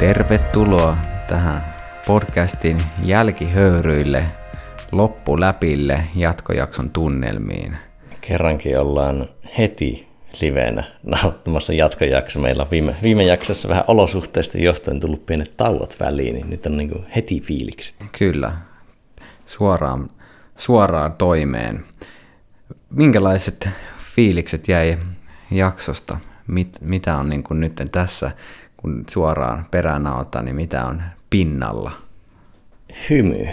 Tervetuloa tähän podcastin jälkihöyryille, loppuläpille, jatkojakson tunnelmiin. Kerrankin ollaan heti livenä nauttamassa jatkojakso. Meillä on viime, viime jaksossa vähän olosuhteista johtuen tullut pienet tauot väliin, niin nyt on niin kuin heti fiilikset. Kyllä, suoraan, suoraan toimeen. Minkälaiset fiilikset jäi jaksosta? Mit, mitä on niin kuin nyt tässä, kun suoraan peränauta, niin mitä on pinnalla? Hymy.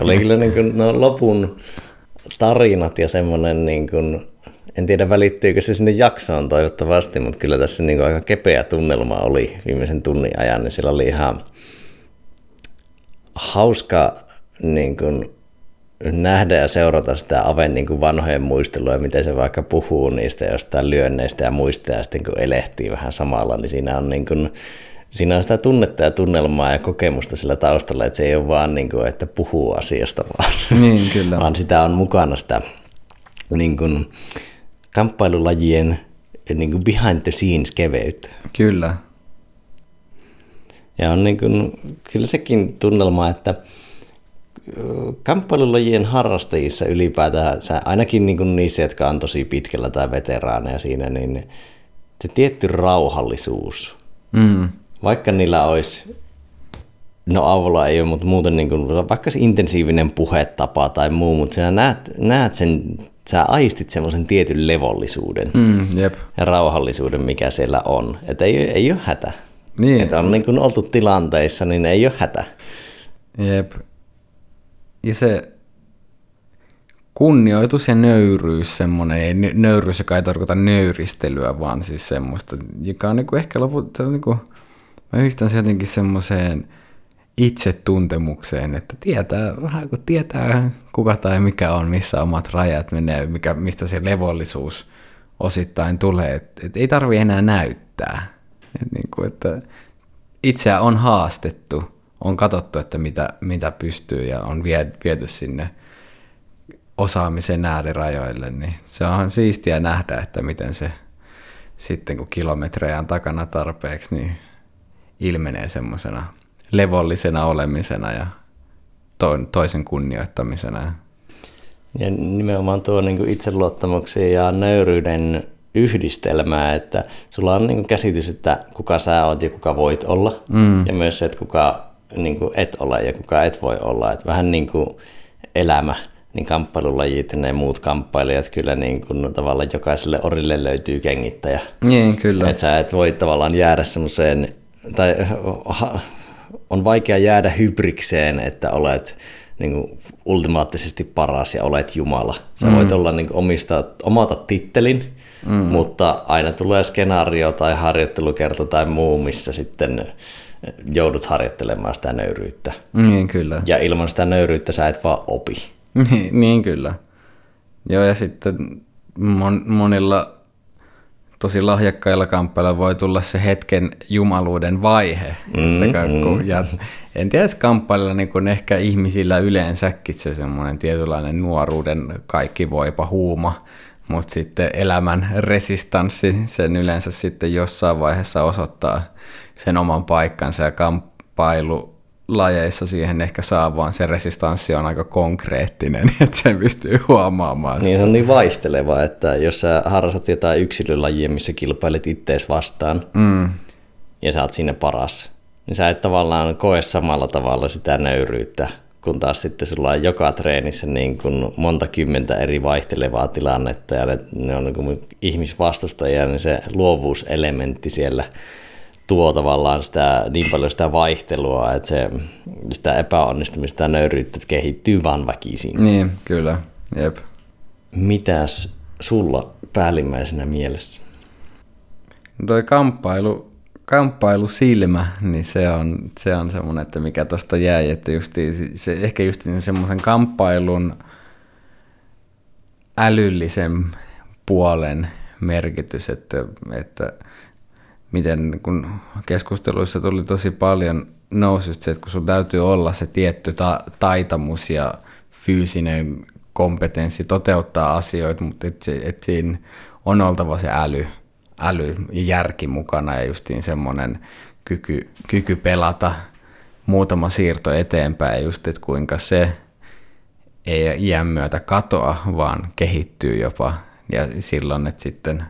Oli kyllä niin kuin, no, lopun tarinat ja semmoinen, niin kuin, en tiedä välittyykö se sinne jaksoon toivottavasti, mutta kyllä tässä niin kuin aika kepeä tunnelma oli viimeisen tunnin ajan, niin siellä oli ihan hauska niin kuin, nähdä ja seurata sitä Aven niin kuin vanhojen muistelua, miten se vaikka puhuu niistä jostain lyönneistä ja muista, ja sitten kun elehtii vähän samalla, niin siinä on, niin kuin, siinä on sitä tunnetta ja tunnelmaa ja kokemusta sillä taustalla, että se ei ole vaan, niin kuin, että puhuu asiasta, vaan, Niin, kyllä. vaan sitä on mukana sitä niin kuin, kamppailulajien niin kuin behind the scenes keveyttä. Kyllä. Ja on niin kuin, kyllä sekin tunnelma, että kamppailulajien harrastajissa ylipäätään, ainakin niin kuin niissä, jotka on tosi pitkällä tai veteraaneja siinä, niin se tietty rauhallisuus, Mm. vaikka niillä olisi, no avulla ei ole, mutta muuten niin kuin, vaikka se intensiivinen puhetapa tai muu, mutta sä näet, näet sen, sä aistit semmoisen tietyn levollisuuden Mm, jep. ja rauhallisuuden, mikä siellä on. Että ei, ei ole hätä. Niin. Että on niin kuin oltu tilanteissa, niin ei ole hätä. Jep. Ja se kunnioitus ja nöyryys, semmoinen, nöyryys, joka ei tarkoita nöyristelyä, vaan siis semmoista, joka on niinku ehkä lopulta, niinku, mä yhdistän se jotenkin semmoiseen itsetuntemukseen, että tietää, vähän kun tietää kuka tai mikä on, missä omat rajat menee, mikä, mistä se levollisuus osittain tulee, että et ei tarvi enää näyttää. Et niinku, että itseä on haastettu, on katsottu, että mitä, mitä pystyy ja on vie- viety sinne osaamisen äärirajoille, niin se on siistiä nähdä, että miten se sitten kun kilometrejä on takana tarpeeksi, niin ilmenee semmoisena levollisena olemisena ja to- toisen kunnioittamisena. Ja nimenomaan tuo niin itseluottamuksen ja nöyryyden yhdistelmää, että sulla on niin käsitys, että kuka sä oot ja kuka voit olla, mm. ja myös se, että kuka niin et ole ja kuka et voi olla. Että vähän niin kuin elämä, niin kamppailulajit ja ne muut kamppailijat, kyllä niin kuin tavallaan jokaiselle orille löytyy kengittäjä. Niin, kyllä. Että sä et voi tavallaan jäädä semmoiseen, tai on vaikea jäädä hybrikseen, että olet niin kuin ultimaattisesti paras ja olet Jumala. Sä mm. voit olla niin kuin omista, omata tittelin, mm. mutta aina tulee skenaario tai harjoittelukerta tai muu, missä sitten joudut harjoittelemaan sitä nöyryyttä. Niin, kyllä. Ja ilman sitä nöyryyttä sä et vaan opi. Niin, niin kyllä. Joo, ja sitten mon, monilla tosi lahjakkailla kamppailla voi tulla se hetken jumaluuden vaihe. Mm, että kun, ja en tiedä, kamppailla niin kun ehkä ihmisillä yleensäkin se semmoinen tietynlainen nuoruuden kaikki voipa huuma, mutta sitten elämän resistanssi sen yleensä sitten jossain vaiheessa osoittaa sen oman paikkansa ja kamppailu lajeissa siihen ehkä saa, vaan se resistanssi on aika konkreettinen, että sen pystyy huomaamaan. Niin se on niin vaihteleva, että jos sä harrastat jotain yksilölajia, missä kilpailet ittees vastaan, mm. ja sä oot siinä paras, niin sä et tavallaan koe samalla tavalla sitä nöyryyttä, kun taas sitten sulla on joka treenissä niin kuin monta kymmentä eri vaihtelevaa tilannetta, ja ne, ne on niin kuin ihmisvastustajia, niin se luovuuselementti siellä tuo tavallaan sitä, niin paljon sitä vaihtelua, että se, sitä epäonnistumista ja nöyryyttä kehittyy vaan väkisin. Niin, kyllä. Jep. Mitäs sulla päällimmäisenä mielessä? Toi kamppailu, kamppailu silmä, niin se on, se on semmoinen, että mikä tuosta jäi, että justi, se, ehkä just semmoisen kamppailun älyllisen puolen merkitys, että, että miten kun keskusteluissa tuli tosi paljon nousi se, että kun sun täytyy olla se tietty ta- taitamus ja fyysinen kompetenssi toteuttaa asioita, mutta et se, et siinä on oltava se äly, äly ja järki mukana ja justiin semmoinen kyky, kyky pelata muutama siirto eteenpäin, just että kuinka se ei iän myötä katoa, vaan kehittyy jopa. Ja silloin, että sitten,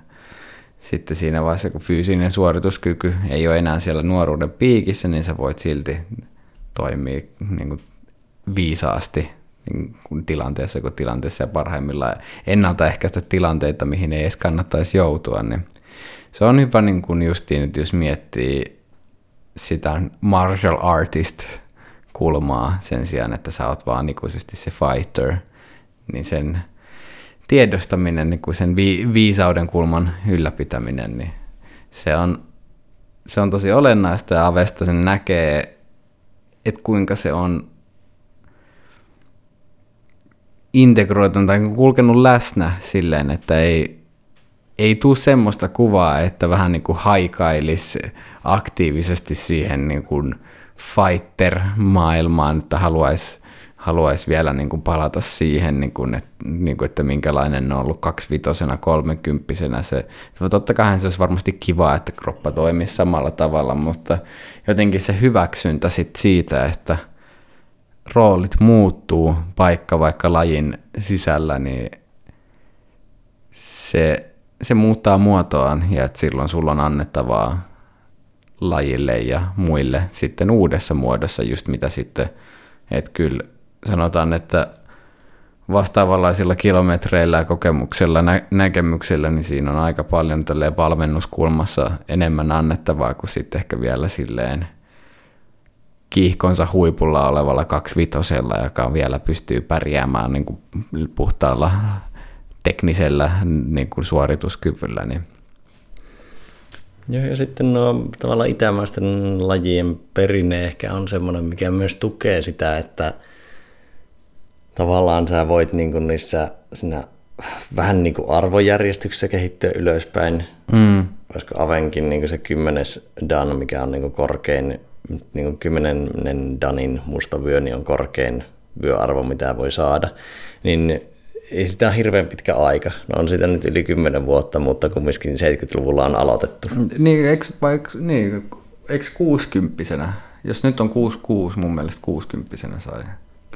sitten siinä vaiheessa, kun fyysinen suorituskyky ei ole enää siellä nuoruuden piikissä, niin sä voit silti toimia niin kuin viisaasti niin kuin tilanteessa kuin tilanteessa ja parhaimmillaan ennaltaehkäistä tilanteita, mihin ei edes kannattaisi joutua, niin se on hyvä niin kuin justiin, että jos miettii sitä martial artist kulmaa sen sijaan, että sä oot vaan ikuisesti se fighter, niin sen tiedostaminen, niin kuin sen vi- viisauden kulman ylläpitäminen, niin se on, se on tosi olennaista ja Avesta sen näkee, että kuinka se on integroitunut tai kulkenut läsnä silleen, että ei, ei tule semmoista kuvaa, että vähän niin kuin haikailisi aktiivisesti siihen niin kuin fighter-maailmaan, että haluaisi haluais vielä niin kuin palata siihen, niin kuin, että, niin kuin, että minkälainen on ollut kaksivitosena, kolmekymppisenä. Se, totta kai se olisi varmasti kiva, että kroppa toimisi samalla tavalla, mutta jotenkin se hyväksyntä sit siitä, että roolit muuttuu paikka vaikka lajin sisällä, niin se, se muuttaa muotoaan ja että silloin sulla on annettavaa lajille ja muille sitten uudessa muodossa, just mitä sitten, että kyllä sanotaan, että vastaavanlaisilla kilometreillä ja kokemuksella, nä- näkemyksellä, niin siinä on aika paljon valmennuskulmassa enemmän annettavaa kuin sitten ehkä vielä silleen kiihkonsa huipulla olevalla kaksivitosella, joka vielä pystyy pärjäämään niin kuin puhtaalla teknisellä niin kuin suorituskyvyllä. Niin Joo, ja sitten nuo tavallaan itämaisten lajien perinne ehkä on semmoinen, mikä myös tukee sitä, että tavallaan sä voit niin kuin niissä siinä vähän niin kuin arvojärjestyksessä kehittyä ylöspäin. Mm. Olisiko Avenkin niin kuin se kymmenes Dan, mikä on niin kuin korkein, niin kuin kymmenennen Danin musta vyö, niin on korkein vyöarvo, mitä voi saada. Niin ei sitä hirveän pitkä aika. No on sitä nyt yli 10 vuotta, mutta kumminkin 70-luvulla on aloitettu. Niin, eikö, vaikka, niin, eikö 60 Jos nyt on 66, mun mielestä 60 sai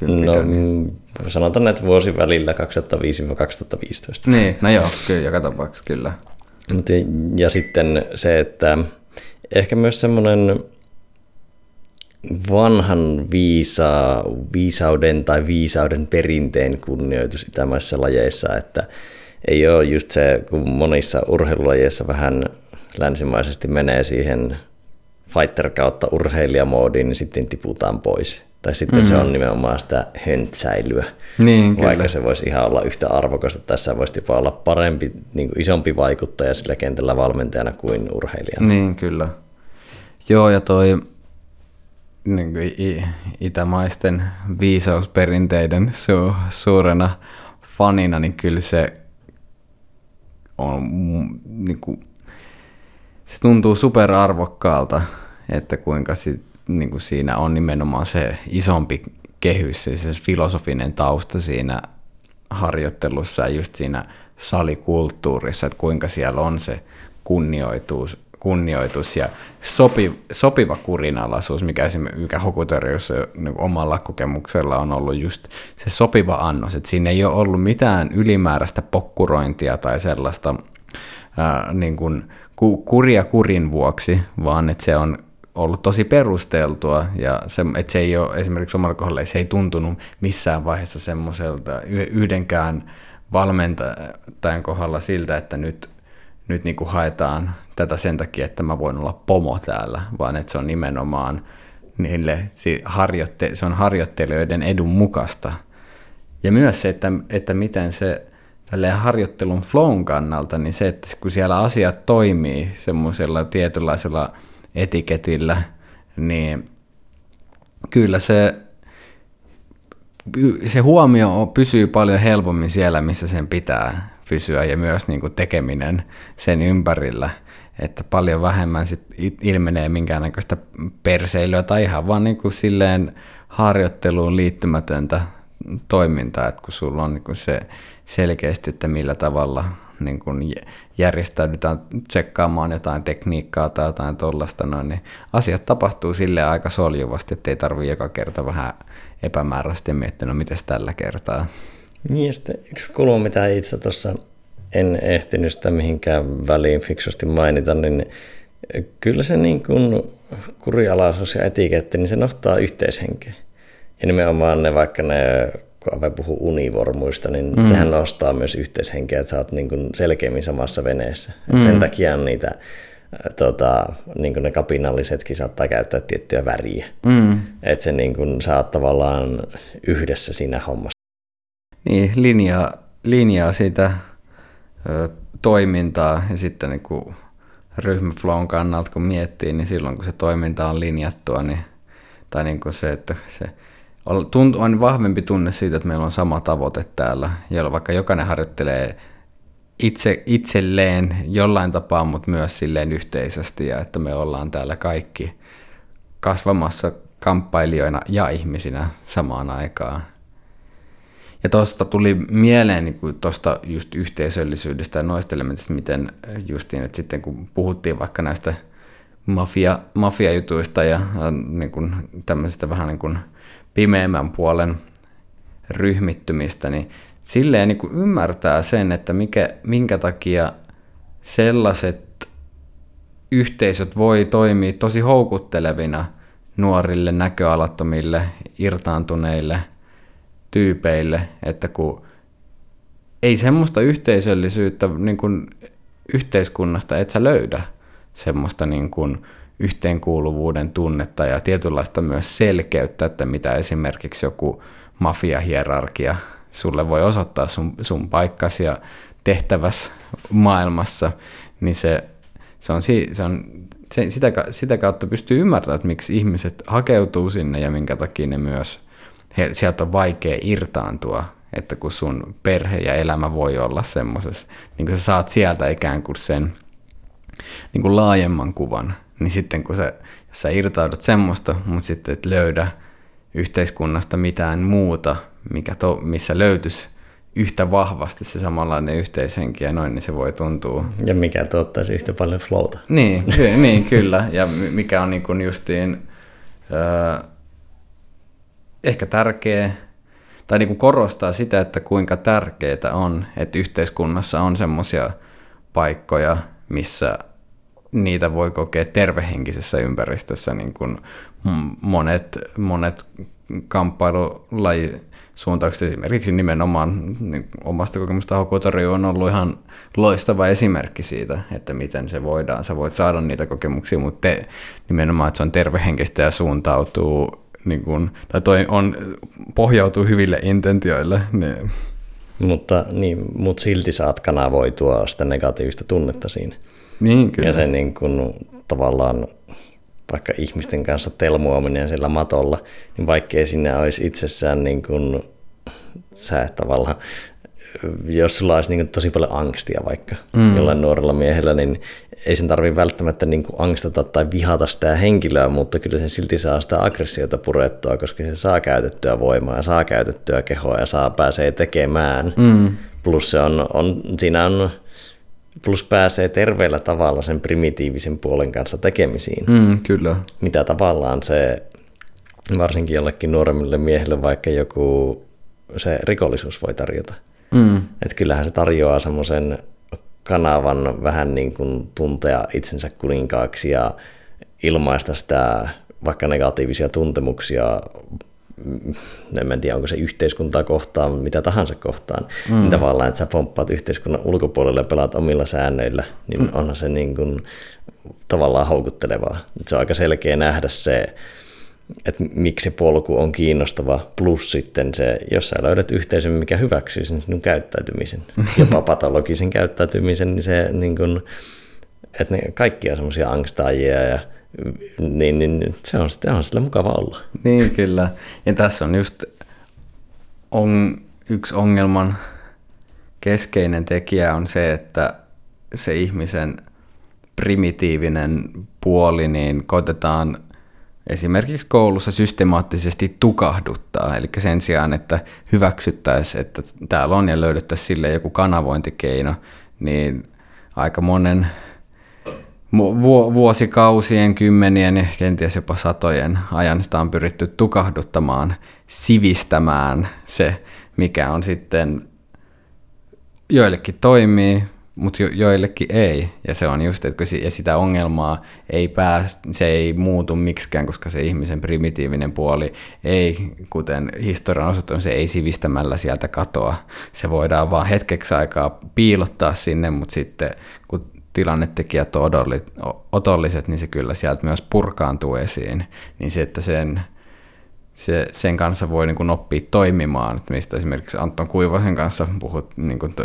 No, niin. sanotaan, että vuosi välillä 2005-2015. Niin, no joo, kyllä, joka tapauksessa kyllä. Ja sitten se, että ehkä myös semmoinen vanhan viisa, viisauden tai viisauden perinteen kunnioitus itämaissa lajeissa, että ei ole just se, kun monissa urheilulajeissa vähän länsimaisesti menee siihen fighter kautta urheilijamoodiin, niin sitten tiputaan pois. Tai sitten mm. se on nimenomaan sitä höntsäilyä. Niin, Vaikka kyllä. se voisi ihan olla yhtä arvokasta. Tässä voisi jopa olla parempi, niin kuin isompi vaikuttaja sillä kentällä valmentajana kuin urheilijana. Niin, kyllä. Joo, ja toi niin kuin itämaisten viisausperinteiden su, suurena fanina, niin kyllä se on, niin kuin, se tuntuu superarvokkaalta, että kuinka sit, niin kuin siinä on nimenomaan se isompi kehys, se, se filosofinen tausta siinä harjoittelussa ja just siinä salikulttuurissa, että kuinka siellä on se kunnioitus, kunnioitus ja sopi, sopiva kurinalaisuus, mikä, mikä Hokutorjussa niin omalla kokemuksella on ollut just se sopiva annos, että siinä ei ole ollut mitään ylimääräistä pokkurointia tai sellaista ää, niin kuin kuria kurin vuoksi, vaan että se on ollut tosi perusteltua ja se, että se ei ole esimerkiksi omalla kohdalla, se ei tuntunut missään vaiheessa semmoiselta yhdenkään valmentajan kohdalla siltä, että nyt, nyt niin kuin haetaan tätä sen takia, että mä voin olla pomo täällä, vaan että se on nimenomaan niille, harjoitte, se on harjoittelijoiden edun mukaista. Ja myös se, että, että miten se tälleen harjoittelun flown kannalta, niin se, että kun siellä asiat toimii semmoisella tietynlaisella etiketillä, niin kyllä se, se huomio pysyy paljon helpommin siellä, missä sen pitää pysyä ja myös niin kuin tekeminen sen ympärillä – että paljon vähemmän sit ilmenee minkäännäköistä perseilyä tai ihan vaan niin kuin silleen harjoitteluun liittymätöntä toimintaa, että kun sulla on niin kuin se selkeästi, että millä tavalla niin kuin järjestäydytään tsekkaamaan jotain tekniikkaa tai jotain tuollaista, noin, niin asiat tapahtuu sille aika soljuvasti, että ei tarvitse joka kerta vähän epämääräisesti miettiä, no miten tällä kertaa. Niin, ja sitten yksi kulma, mitä itse tuossa en ehtinyt sitä mihinkään väliin fiksusti mainita, niin kyllä se niin kuin kurialaisuus ja etiketti, niin se nostaa yhteishenkeä. Ja nimenomaan ne, vaikka ne, kun Ave puhuu univormuista, niin mm. sehän nostaa myös yhteishenkeä, että sä oot niin kuin selkeämmin samassa veneessä. Mm. sen takia on niitä, tota, niin kuin ne kapinallisetkin saattaa käyttää tiettyjä väriä. Mm. Että se niin kuin, sä oot tavallaan yhdessä siinä hommassa. Niin, linjaa, linjaa sitä ö, toimintaa ja sitten niin kuin ryhmäflown kannalta kun miettii, niin silloin kun se toiminta on linjattua, niin, tai niin kuin se, että se on, vahvempi tunne siitä, että meillä on sama tavoite täällä, ja vaikka jokainen harjoittelee itse, itselleen jollain tapaa, mutta myös silleen yhteisesti, ja että me ollaan täällä kaikki kasvamassa kamppailijoina ja ihmisinä samaan aikaan. Ja tuosta tuli mieleen niin tuosta just yhteisöllisyydestä ja noista elementistä, miten justiin, että sitten kun puhuttiin vaikka näistä mafia, mafiajutuista ja niin kuin tämmöisistä vähän niin kuin pimeämmän puolen ryhmittymistä, niin silleen niin kuin ymmärtää sen, että mikä, minkä takia sellaiset yhteisöt voi toimia tosi houkuttelevina nuorille, näköalattomille, irtaantuneille – tyypeille, että kun ei semmoista yhteisöllisyyttä niin kuin yhteiskunnasta et sä löydä semmoista niin kuin yhteenkuuluvuuden tunnetta ja tietynlaista myös selkeyttä, että mitä esimerkiksi joku mafiahierarkia sulle voi osoittaa sun, sun paikkasi ja tehtävässä maailmassa, niin se, se on, se on se, sitä, sitä kautta pystyy ymmärtämään, että miksi ihmiset hakeutuu sinne ja minkä takia ne myös he, sieltä on vaikea irtaantua, että kun sun perhe ja elämä voi olla semmoisessa, niin kun sä saat sieltä ikään kuin sen niin kuin laajemman kuvan, niin sitten kun sä, jos sä irtaudut semmoista, mutta sitten et löydä yhteiskunnasta mitään muuta, mikä to, missä löytyisi yhtä vahvasti se samanlainen yhteishenki ja noin, niin se voi tuntua. Ja mikä tuottaisi yhtä paljon flowta. Niin, ky- niin kyllä. Ja mikä on niin kuin justiin, öö, ehkä tärkeä, tai niin kuin korostaa sitä, että kuinka tärkeää on, että yhteiskunnassa on semmoisia paikkoja, missä niitä voi kokea tervehenkisessä ympäristössä. Niin kuin monet, monet kamppailulajisuuntaukset, esimerkiksi nimenomaan niin omasta kokemusta Hokotori on ollut ihan loistava esimerkki siitä, että miten se voidaan. Sä voit saada niitä kokemuksia, mutta te, nimenomaan, että se on tervehenkistä ja suuntautuu niin kun, tai toi on, pohjautuu hyville intentioille. Niin. Mutta, niin, mutta silti saat kanavoitua sitä negatiivista tunnetta siinä. Niin, kyllä. Ja se niin kun, tavallaan vaikka ihmisten kanssa telmuaminen sillä matolla, niin vaikkei sinne olisi itsessään niin kun, sä et tavallaan jos sulla olisi niin tosi paljon angstia vaikka mm. jollain nuorella miehellä, niin ei sen tarvitse välttämättä niin angstata tai vihata sitä henkilöä, mutta kyllä sen silti saa sitä aggressiota purettua, koska se saa käytettyä voimaa ja saa käytettyä kehoa ja saa pääsee tekemään. Mm. Plus se on, on, siinä on, plus pääsee terveellä tavalla sen primitiivisen puolen kanssa tekemisiin. Mm, kyllä. Mitä tavallaan se, varsinkin jollekin nuoremmille miehille vaikka joku se rikollisuus voi tarjota. Mm. Että kyllähän se tarjoaa semmoisen kanavan vähän niin kuin tuntea itsensä kuninkaaksi ja ilmaista sitä vaikka negatiivisia tuntemuksia, en tiedä onko se yhteiskuntaa kohtaan, mitä tahansa kohtaan, mm. niin tavallaan, että sä pomppaat yhteiskunnan ulkopuolelle ja pelaat omilla säännöillä, niin mm. onhan se niin kuin tavallaan houkuttelevaa. Se on aika selkeä nähdä se, että miksi se polku on kiinnostava, plus sitten se, jos sä löydät yhteisön, mikä hyväksyy sen sinun käyttäytymisen, jopa patologisen käyttäytymisen, niin se niin kun, että ne kaikki on semmoisia angstaajia ja niin, niin se on, sitten on sillä mukava olla. Niin kyllä. Ja tässä on just on, yksi ongelman keskeinen tekijä on se, että se ihmisen primitiivinen puoli, niin koitetaan esimerkiksi koulussa systemaattisesti tukahduttaa, eli sen sijaan, että hyväksyttäisiin, että täällä on ja löydettäisiin sille joku kanavointikeino, niin aika monen vu- vuosikausien, kymmenien ja kenties jopa satojen ajan sitä on pyritty tukahduttamaan, sivistämään se, mikä on sitten joillekin toimii, mutta jo, joillekin ei. Ja se on just, että ja sitä ongelmaa ei pääs, se ei muutu miksikään, koska se ihmisen primitiivinen puoli ei, kuten historian osoittanut, se ei sivistämällä sieltä katoa. Se voidaan vaan hetkeksi aikaa piilottaa sinne, mutta sitten kun tilannetekijät on otolliset, niin se kyllä sieltä myös purkaantuu esiin. Niin se, että sen se, sen kanssa voi niin kuin oppia toimimaan, mistä esimerkiksi Anton Kuivosen kanssa puhut, niin kuin,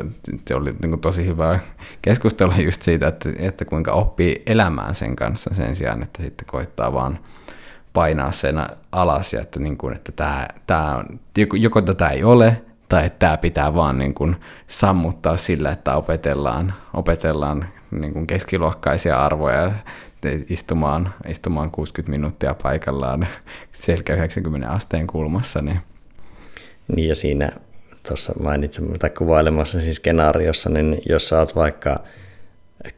se oli niin kuin tosi hyvä keskustelu just siitä, että, että kuinka oppii elämään sen kanssa sen sijaan, että sitten koittaa vaan painaa sen alas ja että, niin kuin, että tämä, tämä on, joko, joko tätä ei ole, tai että tämä pitää vaan niin kuin sammuttaa sillä, että opetellaan, opetellaan niin kuin keskiluokkaisia arvoja istumaan, istumaan 60 minuuttia paikallaan selkä 90 asteen kulmassa. Niin, niin ja siinä tuossa mainitsin, tai kuvailemassa siis skenaariossa, niin jos sä oot vaikka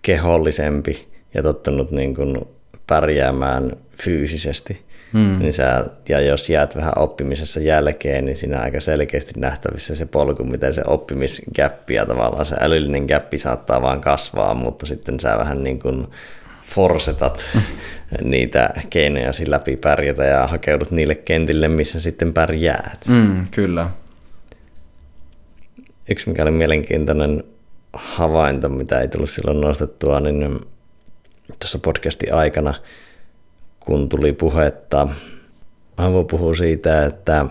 kehollisempi ja tottunut niin kuin pärjäämään fyysisesti, hmm. niin sä, ja jos jäät vähän oppimisessa jälkeen, niin siinä aika selkeästi nähtävissä se polku, miten se oppimisgäppi ja tavallaan se älyllinen gäppi saattaa vaan kasvaa, mutta sitten sä vähän niin kuin forsetat niitä keinoja läpi pärjätä ja hakeudut niille kentille, missä sitten pärjäät. Mm, kyllä. Yksi mikä oli mielenkiintoinen havainto, mitä ei tullut silloin nostettua, niin tuossa podcastin aikana, kun tuli puhetta, Avo puhuu siitä, että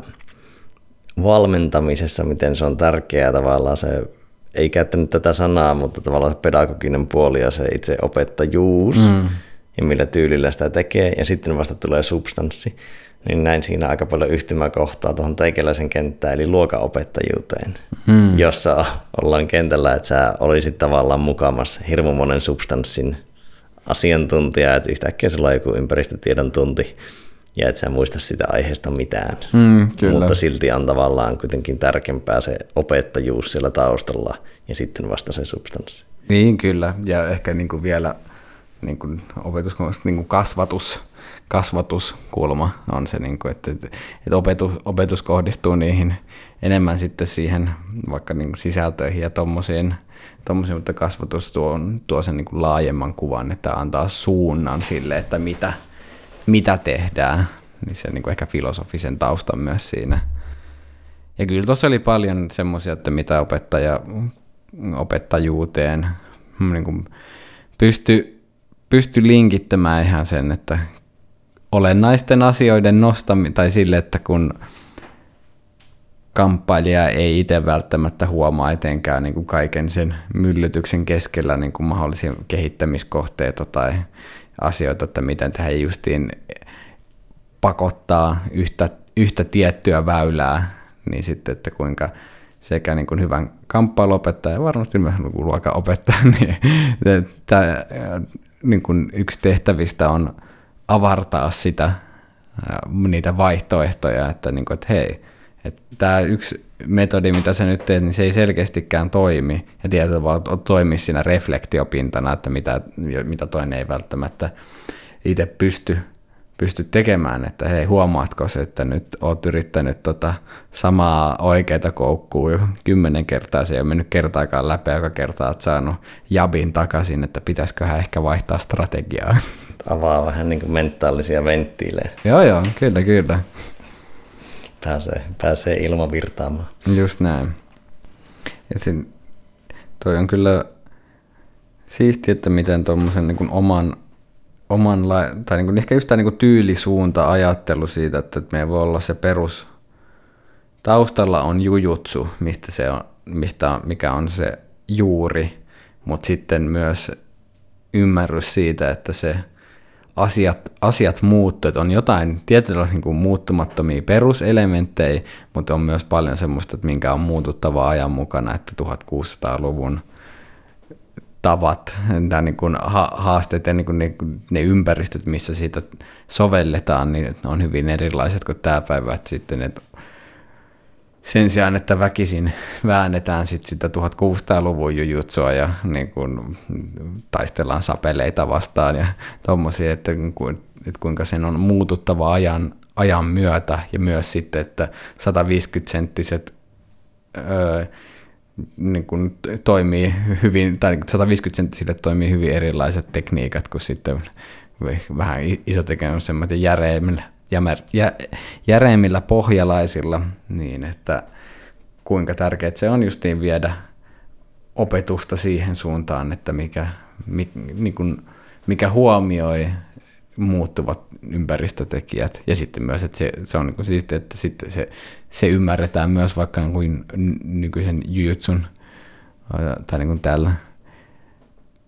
valmentamisessa, miten se on tärkeää tavallaan se ei käyttänyt tätä sanaa, mutta tavallaan se pedagoginen puoli ja se itse opettajuus mm. ja millä tyylillä sitä tekee, ja sitten vasta tulee substanssi, niin näin siinä aika paljon yhtymäkohtaa tuohon teikäläisen kenttään, eli luokanopettajuuteen, mm. jossa ollaan kentällä, että sä olisit tavallaan mukamassa hirmu monen substanssin asiantuntija, että yhtäkkiä sulla on joku ympäristötiedon tunti, ja et sä muista sitä aiheesta mitään. Mm, kyllä. Mutta silti on tavallaan kuitenkin tärkeämpää se opettajuus siellä taustalla ja sitten vasta se substanssi. Niin kyllä, ja ehkä niin kuin vielä niin kuin opetus, niin kuin kasvatus, kasvatuskulma on se, niin kuin, että, että opetus, opetus kohdistuu niihin enemmän sitten siihen vaikka niin kuin sisältöihin ja tommosiin, tommosiin, mutta kasvatus tuo, tuo sen niin kuin laajemman kuvan, että antaa suunnan sille, että mitä, mitä tehdään, niin se niin kuin ehkä filosofisen taustan myös siinä. Ja kyllä tuossa oli paljon semmoisia, että mitä opettaja, opettajuuteen niin kuin pysty, pysty linkittämään ihan sen, että olennaisten asioiden nostaminen, tai sille, että kun kamppailija ei itse välttämättä huomaa etenkään niin kuin kaiken sen myllytyksen keskellä niin kuin mahdollisia kehittämiskohteita tai asioita, että miten tähän justiin pakottaa yhtä, yhtä tiettyä väylää, niin sitten, että kuinka sekä niin kuin hyvän kamppailuopettaja ja varmasti myös niin luokanopettaja, niin tämä, niin kuin yksi tehtävistä on avartaa sitä, niitä vaihtoehtoja, että, niin kuin, että hei, että tämä yksi metodi, mitä sä nyt teet, niin se ei selkeästikään toimi. Ja tietyllä tavalla toimii siinä reflektiopintana, että mitä, mitä toinen ei välttämättä itse pysty, pysty tekemään, että hei, huomaatko se, että nyt oot yrittänyt tota samaa oikeita koukkua jo kymmenen kertaa, se ei ole mennyt kertaakaan läpi, joka kerta oot saanut jabin takaisin, että pitäisiköhän ehkä vaihtaa strategiaa. Avaa vähän niin kuin mentaalisia venttiilejä. joo, joo, kyllä, kyllä pääsee, pääsee ilmavirtaamaan. Just näin. Ja sen, toi on kyllä siisti, että miten tuommoisen niin oman, oman tai niin kuin, ehkä just tämä niin tyylisuunta ajattelu siitä, että me voi olla se perus, taustalla on jujutsu, mistä se on, mistä, mikä on se juuri, mutta sitten myös ymmärrys siitä, että se asiat, asiat muuttuu, on jotain tietyllä niin kuin muuttumattomia peruselementtejä, mutta on myös paljon semmoista, että minkä on muututtava ajan mukana, että 1600-luvun tavat, tämä niin kuin haasteet ja niin kuin ne, ne ympäristöt, missä siitä sovelletaan, niin on hyvin erilaiset kuin tämä päivä, että sitten ne sen sijaan, että väkisin väännetään sit sitä 1600-luvun jujutsua ja niin kun, taistellaan sapeleita vastaan ja tommosia, että, että kuinka sen on muututtava ajan, ajan myötä ja myös sitten, että 150-senttiset öö, niin kuin toimii hyvin, tai 150 senttisille toimii hyvin erilaiset tekniikat kuin sitten vähän isotekemään semmoinen järeimmillä, jä, järeimmillä pohjalaisilla, niin että kuinka tärkeää se on justiin viedä opetusta siihen suuntaan, että mikä, mikä, niin kuin, mikä huomioi muuttuvat ympäristötekijät. Ja sitten myös, että se, se on niin siistiä, että sitten se, se ymmärretään myös vaikka niin kuin nykyisen jujutsun tai niin kuin täällä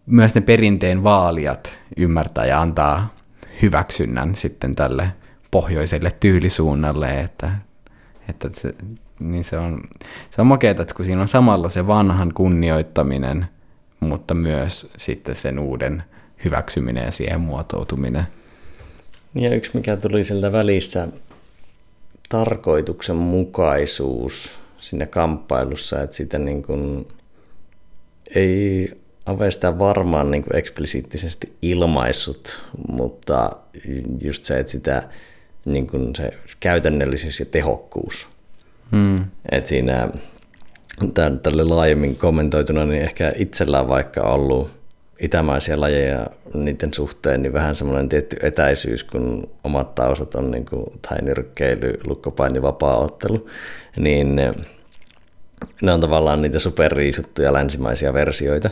myös ne perinteen vaalijat ymmärtää ja antaa hyväksynnän sitten tälle pohjoiselle tyylisuunnalle, että, että se, niin se on, se on makeata, että kun siinä on samalla se vanhan kunnioittaminen, mutta myös sitten sen uuden hyväksyminen ja siihen muotoutuminen. Ja yksi mikä tuli sieltä välissä, tarkoituksenmukaisuus siinä kamppailussa, että sitä niin kuin ei Avesta varmaan niin kuin eksplisiittisesti ilmaissut, mutta just se, että sitä niin kuin se käytännöllisyys ja tehokkuus. Hmm. Että siinä tälle laajemmin kommentoituna, niin ehkä itsellään vaikka ollut itämaisia lajeja niiden suhteen, niin vähän semmoinen tietty etäisyys, kun omat taustat on niin kuin, tai nyrkkeily, lukkopaini, vapaa-ottelu, niin ne on tavallaan niitä superriisuttuja länsimaisia versioita.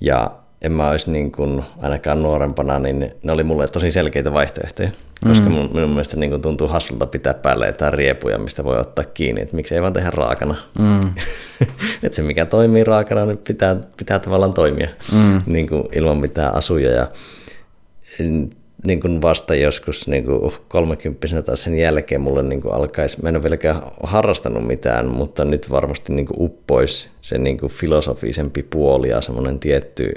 Ja en mä olisi niin kuin, ainakaan nuorempana, niin ne oli mulle tosi selkeitä vaihtoehtoja. Koska mm. minun mielestä niin tuntuu hassulta pitää päälle jotain riepuja, mistä voi ottaa kiinni, että miksi ei vaan tehdä raakana. Mm. että se mikä toimii raakana, niin pitää, pitää tavallaan toimia mm. niin kuin ilman mitään asuja. Ja niin kuin vasta joskus niin kuin 30 tai sen jälkeen mulle niin kuin alkaisi, mä en ole vieläkään harrastanut mitään, mutta nyt varmasti niin kuin uppoisi se niin kuin filosofisempi puoli ja semmoinen tietty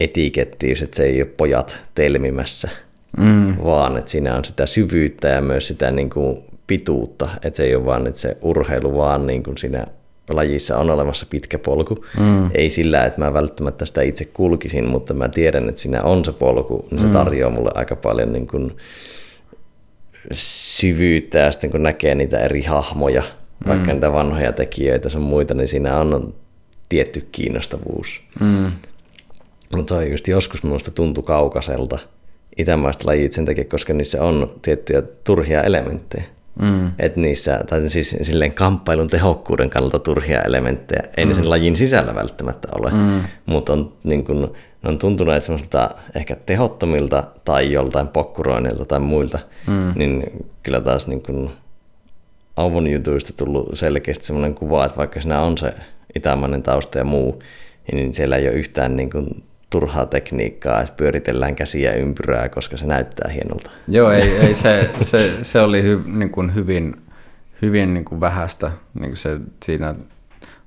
etikettiys, että se ei ole pojat telmimässä, mm. vaan että siinä on sitä syvyyttä ja myös sitä niin kuin pituutta, että se ei ole vaan nyt se urheilu, vaan niin kuin siinä lajissa on olemassa pitkä polku. Mm. Ei sillä, että mä välttämättä sitä itse kulkisin, mutta mä tiedän, että siinä on se polku, niin se mm. tarjoaa mulle aika paljon niin kuin syvyyttä ja sitten kun näkee niitä eri hahmoja, vaikka mm. niitä vanhoja tekijöitä sun muita, niin siinä on tietty kiinnostavuus. Mm. Mutta se on just joskus minusta tuntui kaukaiselta itämaista lajit sen takia, koska niissä on tiettyjä turhia elementtejä. Mm. Että niissä, tai siis silleen kamppailun tehokkuuden kannalta turhia elementtejä, ei mm. ne sen lajin sisällä välttämättä ole, mm. mutta on, niin kun, ne on tuntuneet semmoisilta ehkä tehottomilta tai joltain pokkuroineilta tai muilta, mm. niin kyllä taas niin kun Auvon jutuista tullut selkeästi semmoinen kuva, että vaikka siinä on se itämainen tausta ja muu, niin siellä ei ole yhtään niin kuin turhaa tekniikkaa, että pyöritellään käsiä ympyrää, koska se näyttää hienolta. Joo, ei, ei se, se, se oli hy, niin kuin hyvin, hyvin niin kuin vähäistä niin kuin se siinä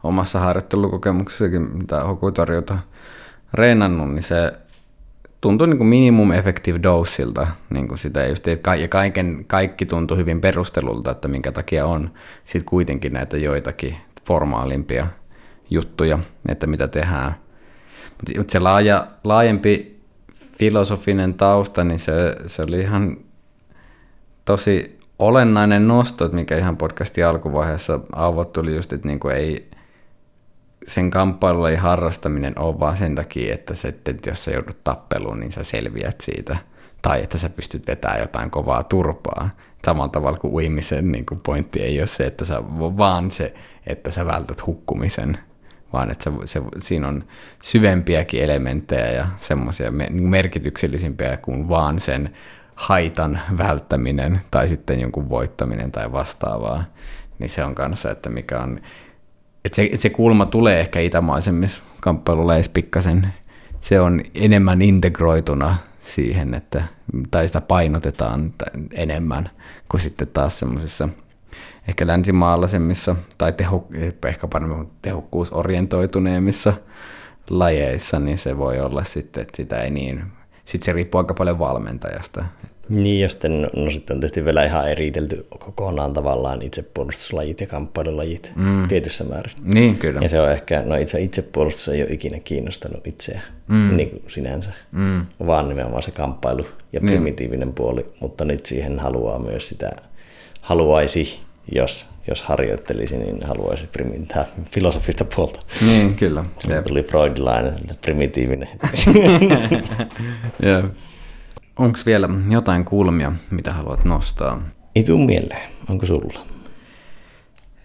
omassa harjoittelukokemuksessakin, mitä Hokutorjota reenannut, niin se tuntui niin kuin minimum effective doseilta, niin kuin sitä just, ja kaiken, kaikki tuntui hyvin perustelulta, että minkä takia on sitten kuitenkin näitä joitakin formaalimpia juttuja, että mitä tehdään. Mutta se laaja, laajempi filosofinen tausta, niin se, se oli ihan tosi olennainen nosto, mikä ihan podcastin alkuvaiheessa avot tuli just, että niinku ei, sen ei harrastaminen ole vaan sen takia, että, se, että jos sä joudut tappeluun, niin sä selviät siitä. Tai että sä pystyt vetämään jotain kovaa turpaa. Samalla tavalla kuin uimisen niin kuin pointti ei ole se, että sä, vaan se, että sä vältät hukkumisen vaan että se, se, siinä on syvempiäkin elementtejä ja semmoisia niin merkityksellisimpiä kuin vaan sen haitan välttäminen tai sitten jonkun voittaminen tai vastaavaa, niin se on kanssa, että mikä on, että se, että se kulma tulee ehkä itämaisemmissa kamppailuleissa pikkasen, se on enemmän integroituna siihen, että, tai sitä painotetaan enemmän kuin sitten taas semmoisissa – ehkä länsimaalaisemmissa tai teho, ehkä paremmin tehokkuusorientoituneemmissa lajeissa, niin se voi olla sitten, että sitä ei niin sitten se riippuu aika paljon valmentajasta. Niin, ja sitten, no, sitten on tietysti vielä ihan eritelty kokonaan tavallaan itsepuolustuslajit ja kamppailulajit mm. tietyssä määrin. Niin, kyllä. Ja se on ehkä, no itse itsepuolustus ei ole ikinä kiinnostanut itseä mm. niin kuin sinänsä, mm. vaan nimenomaan se kamppailu ja niin. primitiivinen puoli, mutta nyt siihen haluaa myös sitä, haluaisi, jos, jos harjoittelisi, niin haluaisi primitää filosofista puolta. Niin, kyllä. Se tuli freudilainen, primitiivinen. yeah. Onko vielä jotain kulmia, mitä haluat nostaa? Ei tuu mieleen. Onko sulla?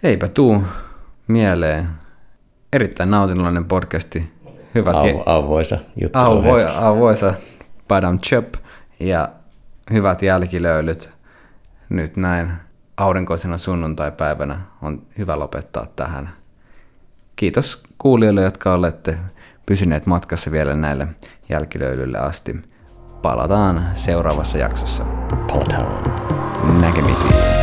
Eipä tuu mieleen. Erittäin nautinnollinen podcasti. Hyvät Avo, avoisa juttu. Avo, avoisa Padam Chop ja hyvät jälkilöylyt. Nyt näin aurinkoisena sunnuntai-päivänä on hyvä lopettaa tähän. Kiitos kuulijoille, jotka olette pysyneet matkassa vielä näille jälkilöylylle asti palataan seuraavassa jaksossa. Palataan. Näkemisiin.